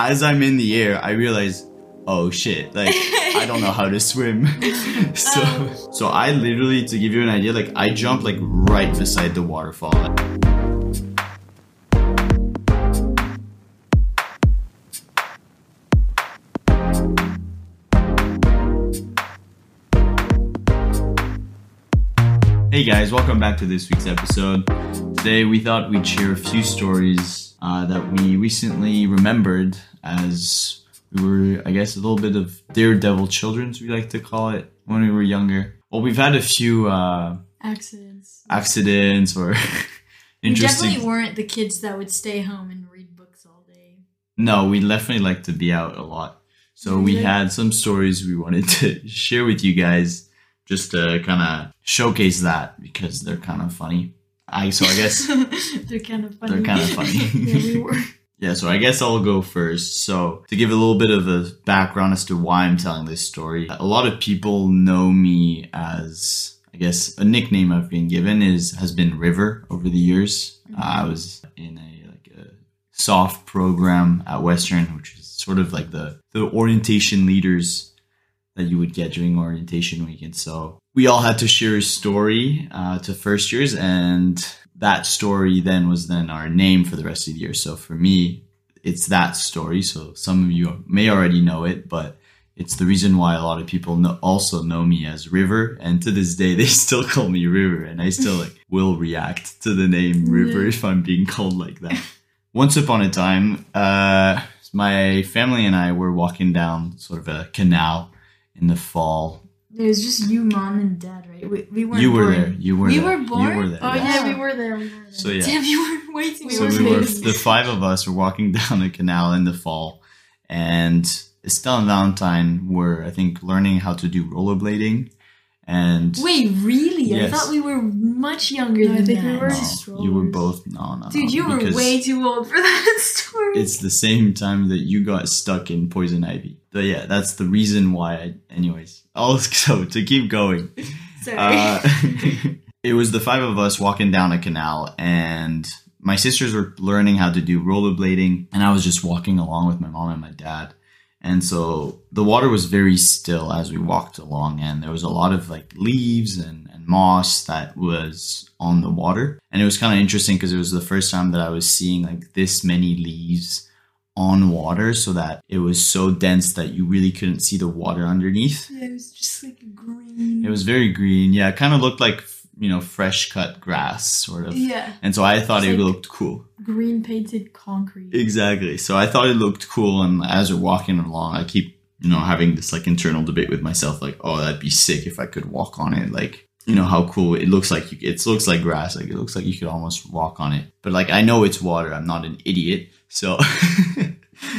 as I'm in the air, I realize, oh shit, like I don't know how to swim. so Oh. so I literally to give you an idea, like I jump like right beside the waterfall. Hey guys, welcome back to this week's episode. Today we thought we'd share a few stories uh, that we recently remembered as we were, I guess, a little bit of daredevil children, we like to call it, when we were younger. Well, we've had a few uh, accidents. accidents or interesting. We definitely weren't the kids that would stay home and read books all day. No, we definitely like to be out a lot. So we had some stories we wanted to share with you guys just to kind of showcase that because they're kind of funny. I so I guess they're kind of funny. They're kinda funny. yeah, we were. Yeah, so I guess I'll go first. So, to give a little bit of a background as to why I'm telling this story, a lot of people know me as, I guess, a nickname I've been given is has been River over the years. Uh, I was in a like a Soph program at Western, which is sort of like the the orientation leaders that you would get during orientation weekend. So we all had to share a story uh, to first years, and that story then was then our name for the rest of the year. So for me, it's that story. So some of you may already know it, but it's the reason why a lot of people know, also know me as River, and to this day they still call me River, and I still like will react to the name River if I'm being called like that. Once upon a time, uh, my family and I were walking down sort of a canal in the fall. It was just you, mom, and dad, right? We, we weren't you were born. there. You were We there. were born? You were there. Oh, yes. yeah, we were there. We were there. So yeah. Damn, you were way too So we were babies. the five of us were walking down the canal in the fall, and Estelle and Valentine were, I think, learning how to do rollerblading. And Wait, really? Yes. I thought we were much younger No, I than think that. we were- no, you were both no, no, Dude, no, you were way too old for that story. It's the same time that you got stuck in poison ivy. But yeah, that's the reason why. I, anyways, also to keep going. Sorry. Uh, it was the five of us walking down a canal, and my sisters were learning how to do rollerblading, and I was just walking along with my mom and my dad. And so the water was very still as we walked along, and there was a lot of like leaves and, and moss that was on the water. And it was kind of interesting because it was the first time that I was seeing like this many leaves on water so that it was so dense that you really couldn't see the water underneath. yeah, it was just like green. It was very green. Yeah, it kind of looked like you know fresh cut grass, sort of. yeah, And so I thought It's it like- looked cool. green painted concrete. Exactly. So I thought it looked cool, and as we're walking along, I keep you know having this like internal debate with myself, like, oh, that'd be sick if I could walk on it. Like, you know how cool it looks like. You, it looks like grass. Like it looks like you could almost walk on it. But like I know it's water. I'm not an idiot. So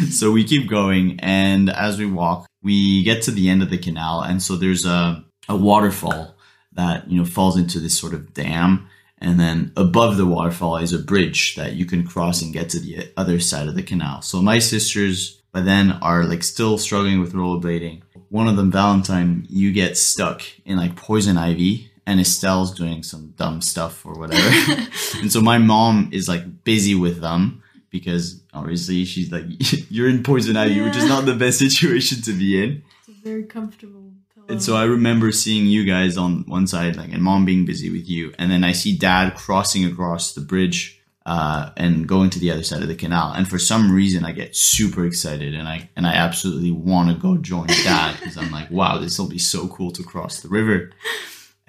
so we keep going, and as we walk, we get to the end of the canal, and so there's a a waterfall that you know falls into this sort of dam and then above the waterfall is a bridge that you can cross and get to the other side of the canal. So my sisters by then are like still struggling with rollerblading. One of them, Valentine, you get stuck in like poison ivy, and Estelle's doing some dumb stuff or whatever. and so my mom is like busy with them because obviously she's like, you're in poison ivy, which is not the best situation to be in. It's a very comfortable pillow. And so I remember seeing you guys on one side, like, and mom being busy with you. And then I see dad crossing across the bridge uh, and going to the other side of the canal. And for some reason, I get super excited and I and I absolutely want to go join dad because I'm like, wow, this will be so cool to cross the river.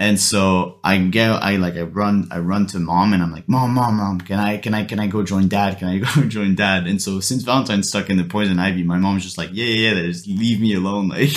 And so I get, I like, I run, I run to mom, and I'm like, mom, mom, mom, can I, can I, can I go join dad? Can I go join dad? And so since Valentine's stuck in the poison ivy, my mom's just like, yeah, yeah, yeah, just leave me alone, like.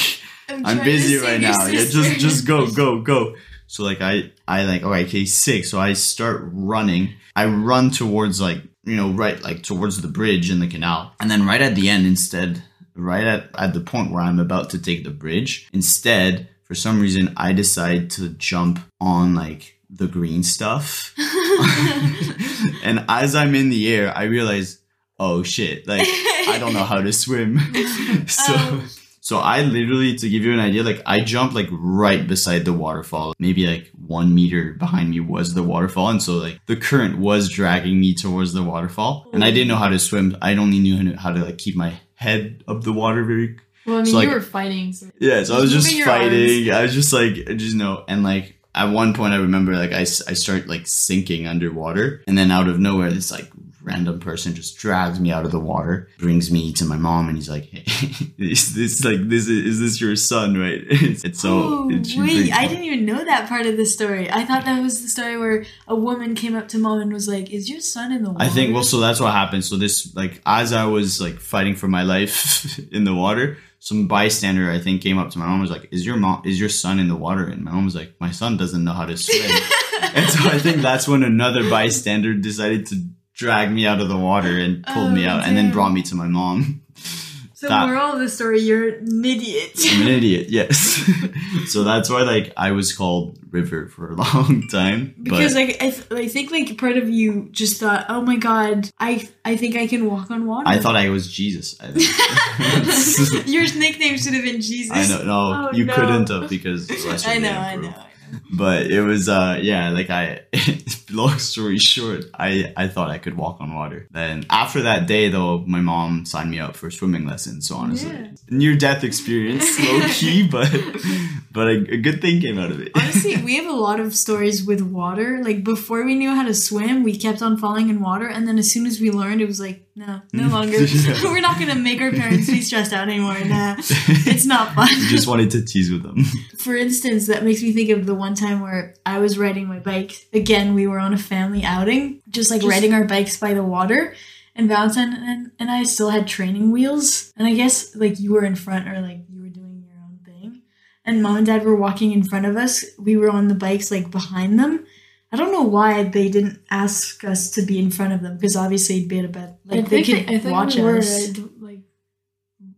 I'm to busy right now. Yeah, just just go, go, go. So like I I like okay, okay, sick. So I start running. I run towards like you know right like towards the bridge in the canal, and then right at the end, instead, right at at the point where I'm about to take the bridge, instead, for some reason, I decide to jump on like the green stuff, and as I'm in the air, I realize, oh shit, like I don't know how to swim. so Oh. so I literally to give you an idea, like I jumped like right beside the waterfall. Maybe like one meter behind me was the waterfall. And so like the current was dragging me towards the waterfall. And I didn't know how to swim. I only knew how to like keep my head up the water very Well, I mean, So, like- you were fighting. So. yeah, so I was Just fighting. I was just like, I just know, and like at one point, I remember like I, I start like sinking underwater, and then out of nowhere, this like random person just drags me out of the water, brings me to my mom, and he's like, "Hey, is this like this is, is this your son, right?" It's so oh, it- wait, brings- I didn't even know that part of the story. I thought that was the story where a woman came up to mom and was like, "Is your son in the water?" I think well, so that's what happened. So this like as I was like fighting for my life in the water, some bystander I think came up to my mom and was like, "Is your mom is your son in the water?" And my mom was like, "My son doesn't know how to swim." and so I think that's when another bystander decided to drag me out of the water and pulled me Oh, out and then brought me to my mom. So that- moral of the story: you're an idiot. I'm an idiot, yes. so that's why like I was called River for a long time. Because like I, th- I think like part of you just thought, oh my god, I I think I can walk on water. I thought I was Jesus. I think. your nickname should have been Jesus. I know. No, Oh, you no. couldn't have because Celestial I know, I know. But it was uh yeah, like I long story short, I I thought I could walk on water. Then after that day though, my mom signed me up for swimming lessons. So honestly, Yeah. near death experience, low key, but but a, a good thing came out of it. Honestly, we have a lot of stories with water. Like before we knew how to swim, we kept on falling in water, and then as soon as we learned, it was like, no, no longer. Yeah. We're not gonna make our parents be stressed out anymore. Nah, it's not fun. You just wanted to tease with them. For instance, that makes me think of the one time where I was riding my bike. Again, we were on a family outing, just like Just- riding our bikes by the water. And Valentine and, and I still had training wheels. And I guess like you were in front or like you were doing your own thing. And mom and dad were walking in front of us. We were on the bikes like behind them. I don't know why they didn't ask us to be in front of them because obviously it'd be a bad like they could watch us. like,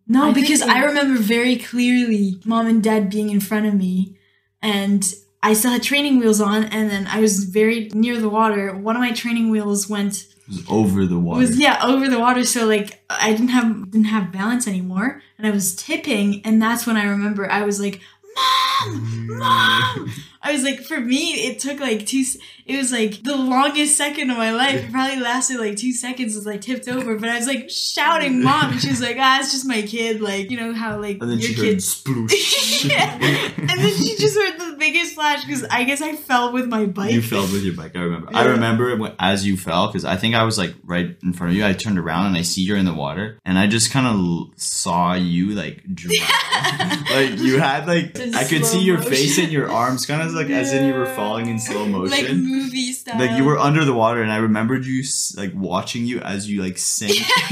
No, I because they- I remember very clearly mom and dad being in front of me, and I still had training wheels on, and then I was very near the water. One of my training wheels went over the water. was yeah over the water, so like I didn't have didn't have balance anymore, and I was tipping, and that's when I remember I was like, "Mom, mom!" I was like, for me, it took like two. It was like the longest second of my life. It probably lasted like two seconds as I tipped over. But I was like shouting, "Mom!" And she was like, "Ah, it's just my kid." Like you know how like and then your she kids. yeah. And then she just heard the biggest flash because I guess I fell with my bike. You fell with your bike. I remember. I remember as you fell because I think I was like right in front of you. I turned around and I see you're in the water, and I just kind of l- saw you like drown. like you had like In I could see your motion. face and your arms, kind of like as in you were falling in slow like motion. movie style. Like you were under the water, and I remembered you like watching you as you like sank,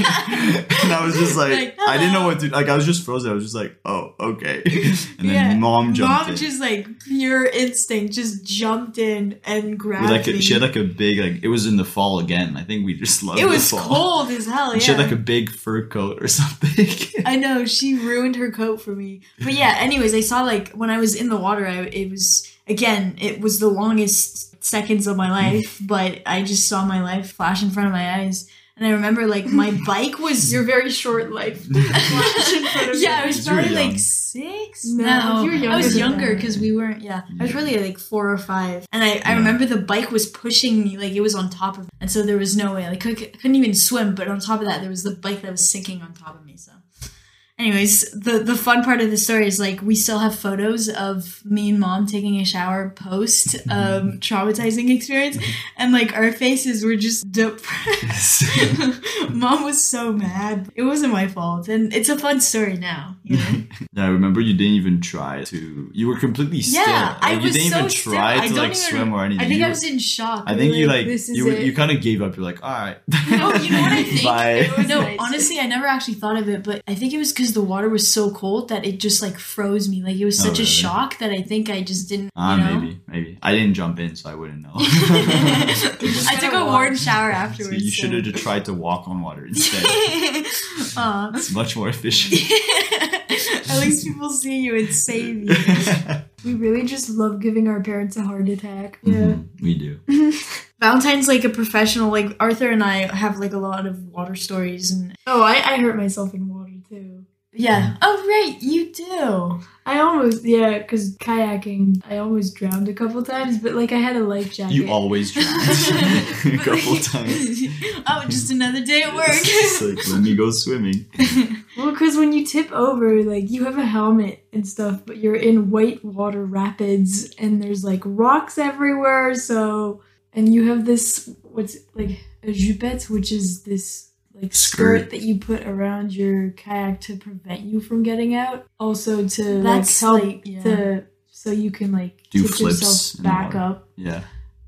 and I was just like, Like, I didn't know what to like. I was just frozen. I was just like, oh, okay. And then Yeah. mom jumped Mom in. just like pure instinct just jumped in and grabbed With like me. a, she had like a big like it was in the fall again. I think we just loved it It was cold as hell. And Yeah. She had like a big fur coat or something. I know she ruined her coat for me. But yeah, anyways, I saw like when I was in the water, I it was again, it was the longest seconds of my life, but I just saw my life flash in front of my eyes. And I remember like my bike was your very short life. flashed in front of Yeah, I was probably like six. No, No, you were I was younger because we weren't. Yeah, I was Yeah. really like four or five, and I, I remember the bike was pushing me like it was on top of, me. and so there was no way like I couldn't even swim. But on top of that, there was the bike that was sinking on top of me. So, anyways, the the fun part of the story is like we still have photos of me and mom taking a shower post um, traumatizing experience, and like our faces were just depressed. Mom was so mad. It wasn't my fault, and it's a fun story now. You know? yeah, I remember you didn't even try to. You were completely still. Yeah, I Like, you was didn't so even try I to like even- swim or anything. I think You I was in shock. I think you like is you you kind of gave up. You're like, all right. No, you know what I think? Bye. No, honestly, I never actually thought of it, but I think it was because the water was so cold that it just like froze me. Like it was Oh, such a shock that I think I just didn't. Ah, you know? maybe, maybe. I didn't jump in, so I wouldn't know. I took a warm shower so afterwards. you should have tried to walk on water instead. Aw. it's much more efficient. At least people see you and save you. We really just love giving our parents a heart attack. Mhm, we do. Valentine's like a professional. Like Arthur and I have like a lot of water stories, and Oh, I, I hurt myself in water too. Yeah. Oh, right, you do. I almost yeah, because kayaking, I almost drowned a couple times, but like I had a life jacket. You always drown a couple times. oh, just another day at work. It's like let me go swimming. Well, because when you tip over, like you have a helmet and stuff, but you're in white water rapids and there's like rocks everywhere. So, and you have this what's like a jupette, which is this like skirt, Skirt. that you put around your kayak to prevent you from getting out. Also to That's, like help like, yeah. to so you can like Do tip flips yourself back up. Yeah.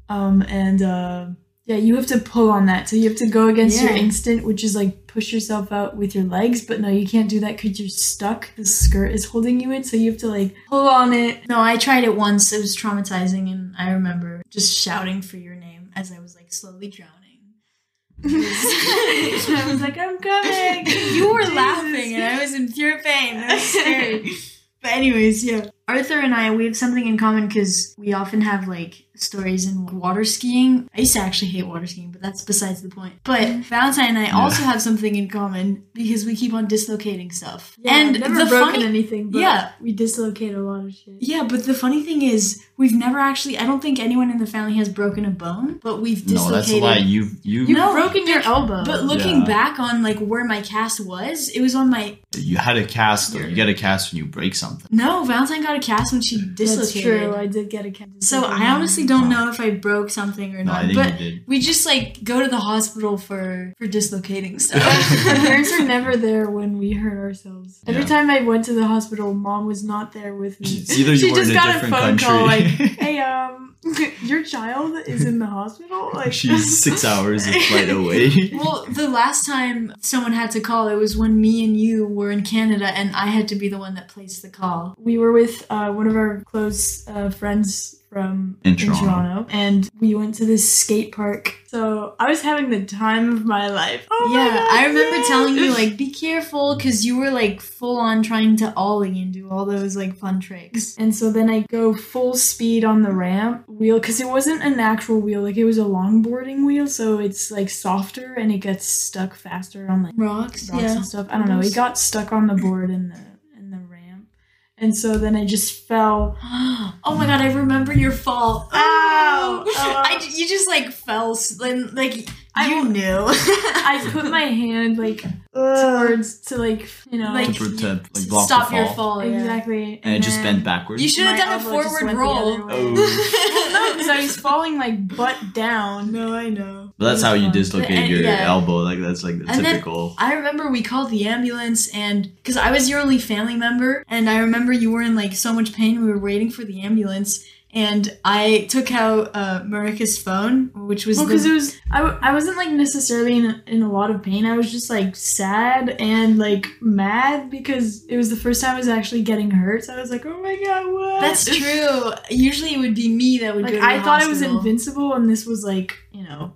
Um and uh yeah, you have to pull on that. So you have to go against your Yeah. instinct, which is like push yourself out with your legs. But no, you can't do that because you're stuck. The skirt is holding you in, so you have to like pull on it. No, I tried it once. It was traumatizing, and I remember just shouting for your name as I was like slowly drowning. I was like, I'm coming. you were Jesus. laughing, and I was in pure pain. That was scary. but anyways, yeah, Arthur and I we have something in common because we often have like stories in water skiing. I used to actually hate water skiing, but that's besides the point. But Valentine and I Yeah. also have something in common because we keep on dislocating stuff. Yeah, and never the broken funny, anything. But Yeah. we dislocate a lot of shit. Yeah, but the funny thing is, we've never actually. I don't think anyone in the family has broken a bone, but we've dislocated. No, that's a lie. You you You've No, broken your elbow. But looking Yeah. back on like where my cast was, it was on my. you had a cast though. You get a cast when you break something. No, Valentine got a cast when she dislocated. That's true. I did get a cat. So I honestly don't know if I broke something or No, not, but we just like go to the hospital for for dislocating stuff. My parents are never there when we hurt ourselves. Every Yeah. time I went to the hospital, mom was not there with me. It's either you she were just in a got a phone country. call like, "Hey, um, your child is in the hospital." Like She's six hours of flight away. well, the last time someone had to call, it was when me and you were in Canada, and I had to be the one that placed the call. we were with uh, one of our close uh, friends from In Toronto. and we went to this skate park. So I was having the time of my life. Oh my yeah, God, I remember yeah. telling you like be careful because you were like full on trying to ollie and do all those like fun tricks. And so then I go full speed on the ramp wheel because it wasn't an actual wheel, like it was a longboarding wheel, so it's like softer and it gets stuck faster on like Rocks, rocks yeah. and stuff. I don't know. It got stuck on the board in the in the ramp, and so then I just fell. oh my god, I remember your fall. Ow! Oh, I, oh. you just like fell, and like I you won't- knew. I put my hand like towards to like you know Like, to, pro- to like block stop the your fall. fall. yeah. exactly, And it just bent backwards. You should have done a forward roll. other way. Oh. no, because I was falling like butt down. No, I know. But that's how you dislocate And- your yeah. elbow. Like that's like the And then- typical. I remember we called the ambulance and because I was your only family member, and I remember you were in like so much pain. We were waiting for the ambulance, and I took out uh, Marika's phone, which was Well, because it was I, w- I wasn't like necessarily in a, in a lot of pain. I was just like sad and like mad because it was the first time I was actually getting hurt. So I was like, oh my god, what? That's true. Usually it would be me that would Like go to I thought it was invincible, and this was like you know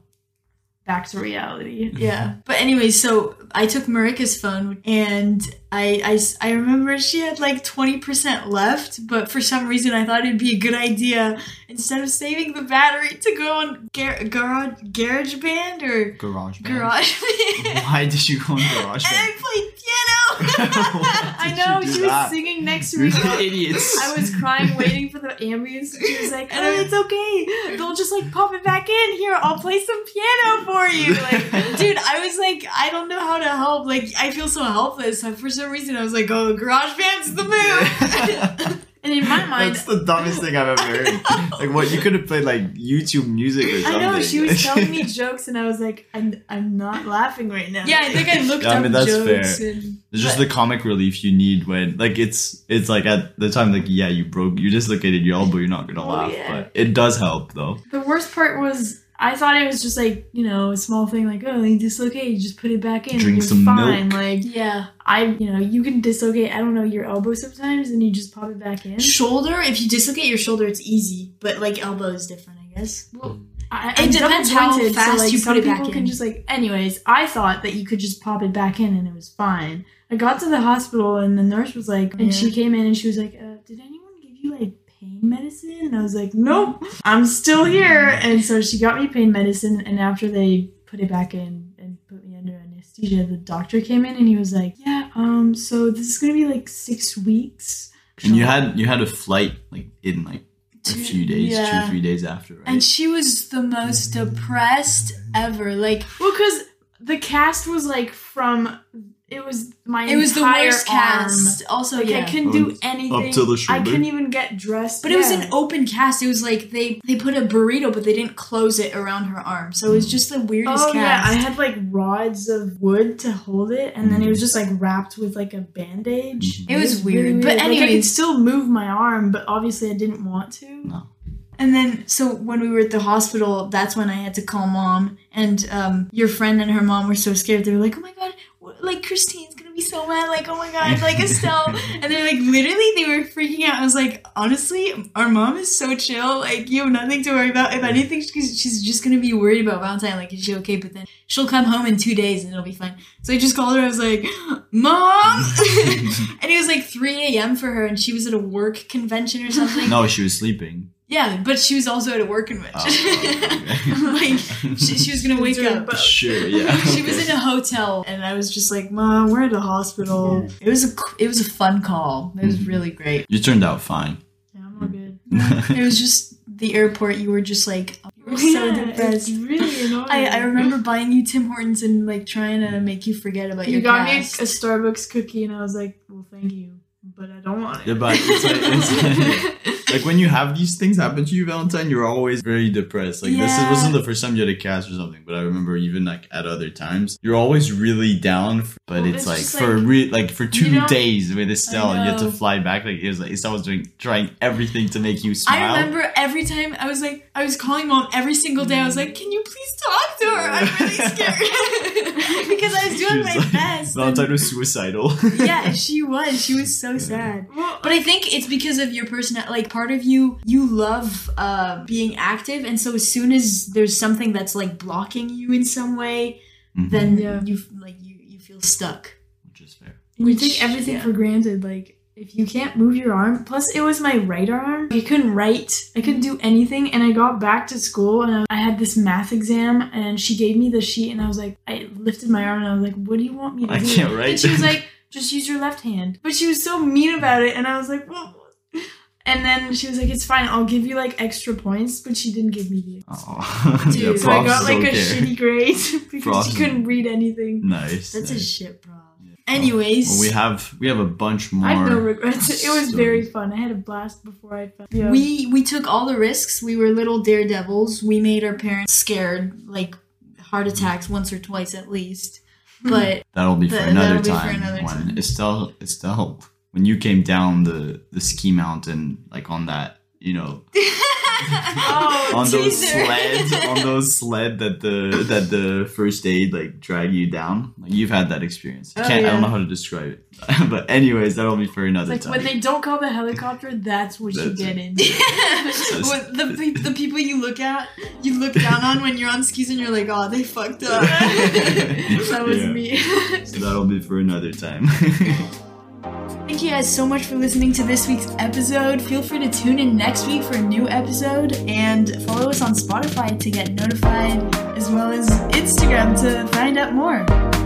back to reality. Yeah. But anyway, so I took Marika's phone and I, I, I remember she had like 20% left, but for some reason I thought it'd be a good idea instead of saving the battery to go on gar- garage, GarageBand or Garage. band. garage band. Why did you go on garage? Band? and? I played piano. I know she was singing next to me. Idiots. I was crying, waiting for the ambulance. She was like, "Oh, it's okay. They'll just like pop it back in. Here, I'll play some piano for you." Like, Dude, I was like, I don't know how to help. Like, I feel so helpless. For some reason, I was like, oh, GarageBand's the move. and in my mind, That's the dumbest thing I've ever heard. Like what you could have played like YouTube music or I know she was telling me jokes, and I was like, "I'm, I'm not laughing right now." yeah, I think I looked Yeah, I up mean, that's jokes. fair. And, It's just the comic relief you need when like it's it's like at the time like yeah you broke you dislocated your elbow you're not gonna Oh, laugh yeah. but it does help though. The worst part was I thought it was just like you know a small thing like oh you dislocate you just put it back in Drink and you're some fine milk. like yeah. I you know you can dislocate I don't know your elbow sometimes and you just pop it back in. Shoulder, if you dislocate your shoulder, it's easy. But, like, elbow is different, I guess. Well, I, It depends how double-jointed, fast so, like, you some put it back people in. can just like anyways I thought that you could just pop it back in and it was fine. I got to the hospital and the nurse was like and Yeah. she came in and she was like uh, did anyone give you like pain medicine and I was like nope I'm still here and so she got me pain medicine and after they put it back in and put me under anesthesia the doctor came in and he was like yeah Um, so this is gonna be like six weeks. And you had you had a flight like in like a few days, yeah. two three days after, right? And she was the most depressed ever. Like Well, because the cast was like from it was my it was the entire worst arm. cast. Also, Like yeah. I couldn't do anything. Up anything. to the shoulder. I couldn't even get dressed. But it was an open cast. It was like they they put a burrito, but they didn't close it around her arm. So it was just the weirdest Oh yeah. I had like rods of wood to hold it, and then it was just like wrapped with like a bandage. Mhm. It was weird, but Like, I could still move my arm, but obviously I didn't want to. no. And then, so when we were at the hospital, that's when I had to call mom. And um, your friend and her mom were so scared. They were like, "Oh my god, wh- like Christine's gonna be so mad. Like, oh my god, like Estelle." and they're like, literally, they were freaking out. I was like, honestly, our mom is so chill. Like, you have nothing to worry about. If anything, she's, she's just gonna be worried about Valentine. Like, is she okay? But then she'll come home in two days and it'll be fine. So I just called her. I was like, "Mom," and it was like 3 a.m. for her, and she was at a work convention or something. No, she was sleeping. Yeah, but she was also at a work convention. Oh, like she, she was gonna wake up. both. Sure, yeah. She was in a hotel, and I was just like, "Mom, we're at a hospital." It was a it was a fun call. It was Mhm. really great. You turned out fine. Yeah, I'm all good. It was just the airport. You were just like you were so Yeah, depressed. It's really annoying. I, I remember buying you Tim Hortons and like trying to make you forget about you your You got past. me a Starbucks cookie, and I was like, "Well, thank you, but I don't want it." Yeah, but it's like, it's like when you have these things happen to you, Valentine, you're always very depressed. Like this is, wasn't the first time you had a cast or something, but I remember even like at other times, you're always really down. f- But Well, it's, it's like just for like- re- like for two you know- days with Estelle, you had to fly back. Like it was like Estelle was doing trying everything to make you smile. I remember every time I was like, I was calling mom every single day. I was like, "Can you please talk to her? I'm really scared because I was doing was my like- best." Valentine was suicidal. yeah, she was. She was so sad. Well, But I think it's because of your personality. Like part of you, you love uh, being active, and so as soon as there's something that's like blocking you in some way, Mhm. then Yeah. you like you you feel stuck. Which is fair. you Which- take everything yeah. for granted. Like if you can't move your arm, plus it was my right arm. I couldn't write. I couldn't do anything. And I got back to school and I, I had this math exam, and she gave me the sheet, and I was like, I lifted my arm, and I was like, "What do you want me to I do?" can't write. And she was like, "Just use your left hand." But she was so mean about it, and I was like, "Well." And then she was like, "It's fine. I'll give you like extra points," but she didn't give me the. Oh. Dude, yeah, So I got like don't a shitty grade because Profs- she couldn't read anything. Nice. That's a nice. shit problem. Anyways, Well, we have we have a bunch more. I have no regrets. It was very fun. I had a blast before I fell. Yeah. we we took all the risks. We were little daredevils. We made our parents scared, like heart mm-hmm. attacks once or twice at least. But That'll be for That- another that'll be for time. another when time. Estelle, Estelle, when you came down the the ski mountain, like on that, you know, Oh, on those sleds, on those sled that the that the first aid like drag you down. Like you've had that experience. I Oh, can't. I yeah. don't know how to describe it. but anyways, that'll be for another like time. when they don't call the helicopter, that's what you get it. in. The pe- the people you look at, you look down on when you're on skis, and you're like, oh, they fucked up. that was Yeah. me. so that'll be for another time. Thank you guys so much for listening to this week's episode. Feel free to tune in next week for a new episode and follow us on Spotify to get notified, as well as Instagram to find out more.